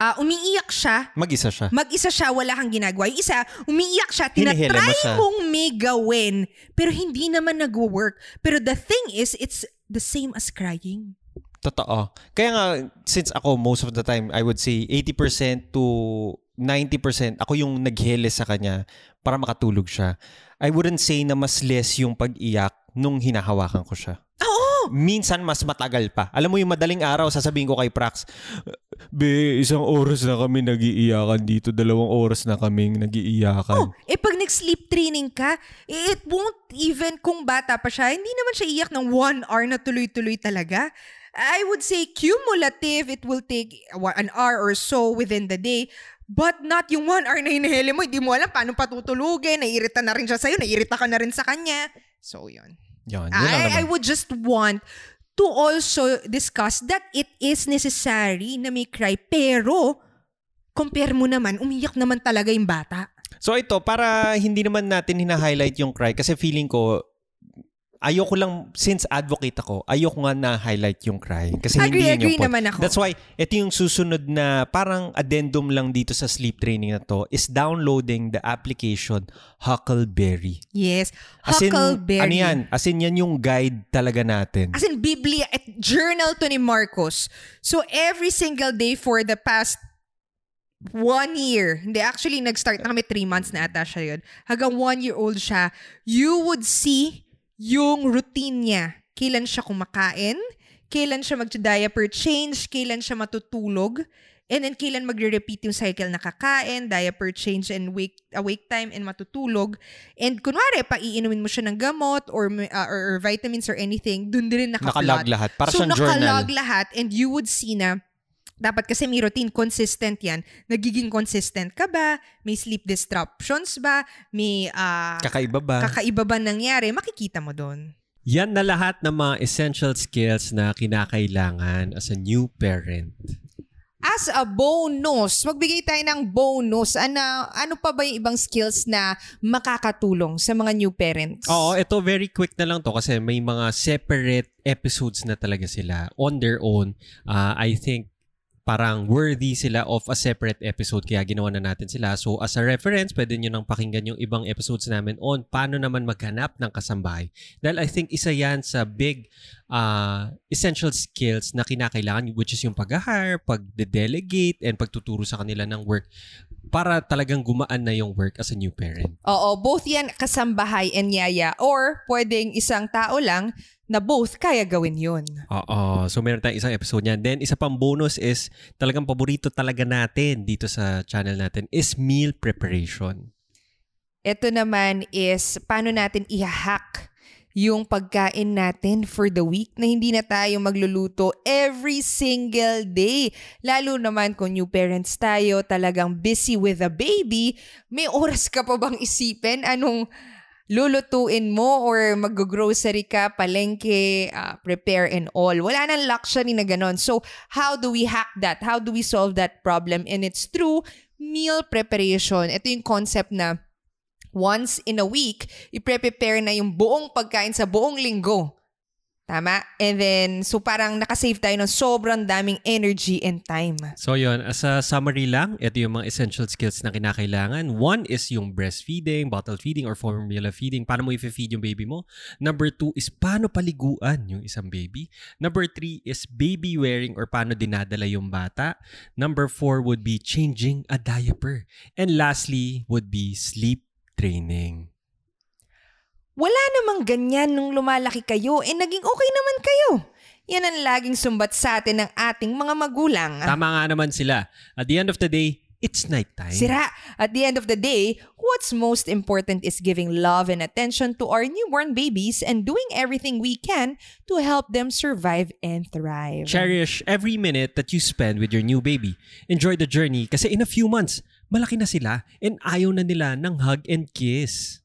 uh, umiiyak siya. Mag-isa siya. Mag-isa siya, wala kang ginagawa. Yung isa, umiiyak siya, tinatry mo mong may gawin, pero hindi naman nag-work. Pero the thing is, it's the same as crying. Totoo. Kaya nga, since ako most of the time, I would say 80% to 90% ako yung naghele sa kanya para makatulog siya. I wouldn't say na mas less yung pag-iyak nung hinahawakan ko siya. Minsan mas matagal pa. Alam mo yung madaling araw, sasabihin ko kay Prax, Be, isang oras na kami nag-iiyakan dito. Dalawang oras na kaming nag-iiyakan. Oh, eh pag nag-sleep training ka, eh, it won't even kung bata pa siya, hindi naman siya iyak ng one hour na tuloy-tuloy talaga. I would say cumulative, it will take an hour or so within the day. But not yung one hour na hinihili mo, hindi mo alam paano patutulugin, naiirita na rin siya sa'yo, naiirita ka na rin sa kanya. So, yun. Yun, yun I, I would just want to also discuss that it is necessary na may cry. Pero, compare mo naman, umiyak naman talaga yung bata. So ito, para hindi naman natin hina-highlight yung cry, kasi feeling ko, ayoko lang, since advocate ako, ayoko nga na-highlight yung cry. Kasi agree, hindi agree yung point. naman ako. That's why, ito yung susunod na parang addendum lang dito sa sleep training na to is downloading the application Huckleberry. Yes, As in, Huckleberry. ano yan? As in, yan yung guide talaga natin. As in, Biblia at journal to ni Marcos. So, every single day for the past one year, hindi, actually, nag-start na kami three months na ata siya yun. Hanggang one year old siya, you would see yung routine niya. Kailan siya kumakain, kailan siya mag-diaper change, kailan siya matutulog, and then kailan magre-repeat yung cycle na kakain, diaper change, and wake, awake time, and matutulog. And kunwari, paiinumin mo siya ng gamot or, uh, or, or vitamins or anything, dun din nakaplot. Nakalag lahat. Para so, siyang journal. nakalag lahat, and you would see na Dapat kasi may routine, consistent yan. Nagiging consistent ka ba? May sleep disruptions ba? May ah, Kakaiba ba? kakaiba ba nangyari? Makikita mo doon. Yan na lahat ng mga essential skills na kinakailangan as a new parent. As a bonus, magbigay tayo ng bonus. Ano, ano pa ba yung ibang skills na makakatulong sa mga new parents? Oo, ito very quick na lang to kasi may mga separate episodes na talaga sila on their own. Uh, I think parang worthy sila of a separate episode kaya ginawa na natin sila. So as a reference, pwede nyo nang pakinggan yung ibang episodes namin on paano naman maghanap ng kasambahay. Dahil I think isa yan sa big uh, essential skills na kinakailangan which is yung pag-hire, pag-delegate, and pagtuturo sa kanila ng work para talagang gumaan na yung work as a new parent. Oo, both yan kasambahay and yaya or pwedeng isang tao lang na both kaya gawin yun. Oo. So meron tayong isang episode niyan. Then isa pang bonus is talagang paborito talaga natin dito sa channel natin is meal preparation. Ito naman is paano natin i-hack yung pagkain natin for the week na hindi na tayo magluluto every single day. Lalo naman kung new parents tayo, talagang busy with a baby, may oras ka pa bang isipin anong lulutuin mo or mag-grocery ka, palengke, uh, prepare and all. Wala nang luxury na ganon. So, how do we hack that? How do we solve that problem? And it's through meal preparation. Ito yung concept na once in a week, i-prepare na yung buong pagkain sa buong linggo. Tama? And then, so parang nakasave tayo ng sobrang daming energy and time. So yon as a summary lang, ito yung mga essential skills na kinakailangan. One is yung breastfeeding, bottle feeding, or formula feeding. Paano mo i-feed yung baby mo. Number two is paano paliguan yung isang baby. Number three is baby wearing or paano dinadala yung bata. Number four would be changing a diaper. And lastly would be sleep training. Wala namang ganyan nung lumalaki kayo eh naging okay naman kayo. Yan ang laging sumbat sa atin ng ating mga magulang. Tama nga naman sila. At the end of the day, it's nighttime. Sira, at the end of the day, what's most important is giving love and attention to our newborn babies and doing everything we can to help them survive and thrive. Cherish every minute that you spend with your new baby. Enjoy the journey kasi in a few months, malaki na sila and ayaw na nila ng hug and kiss.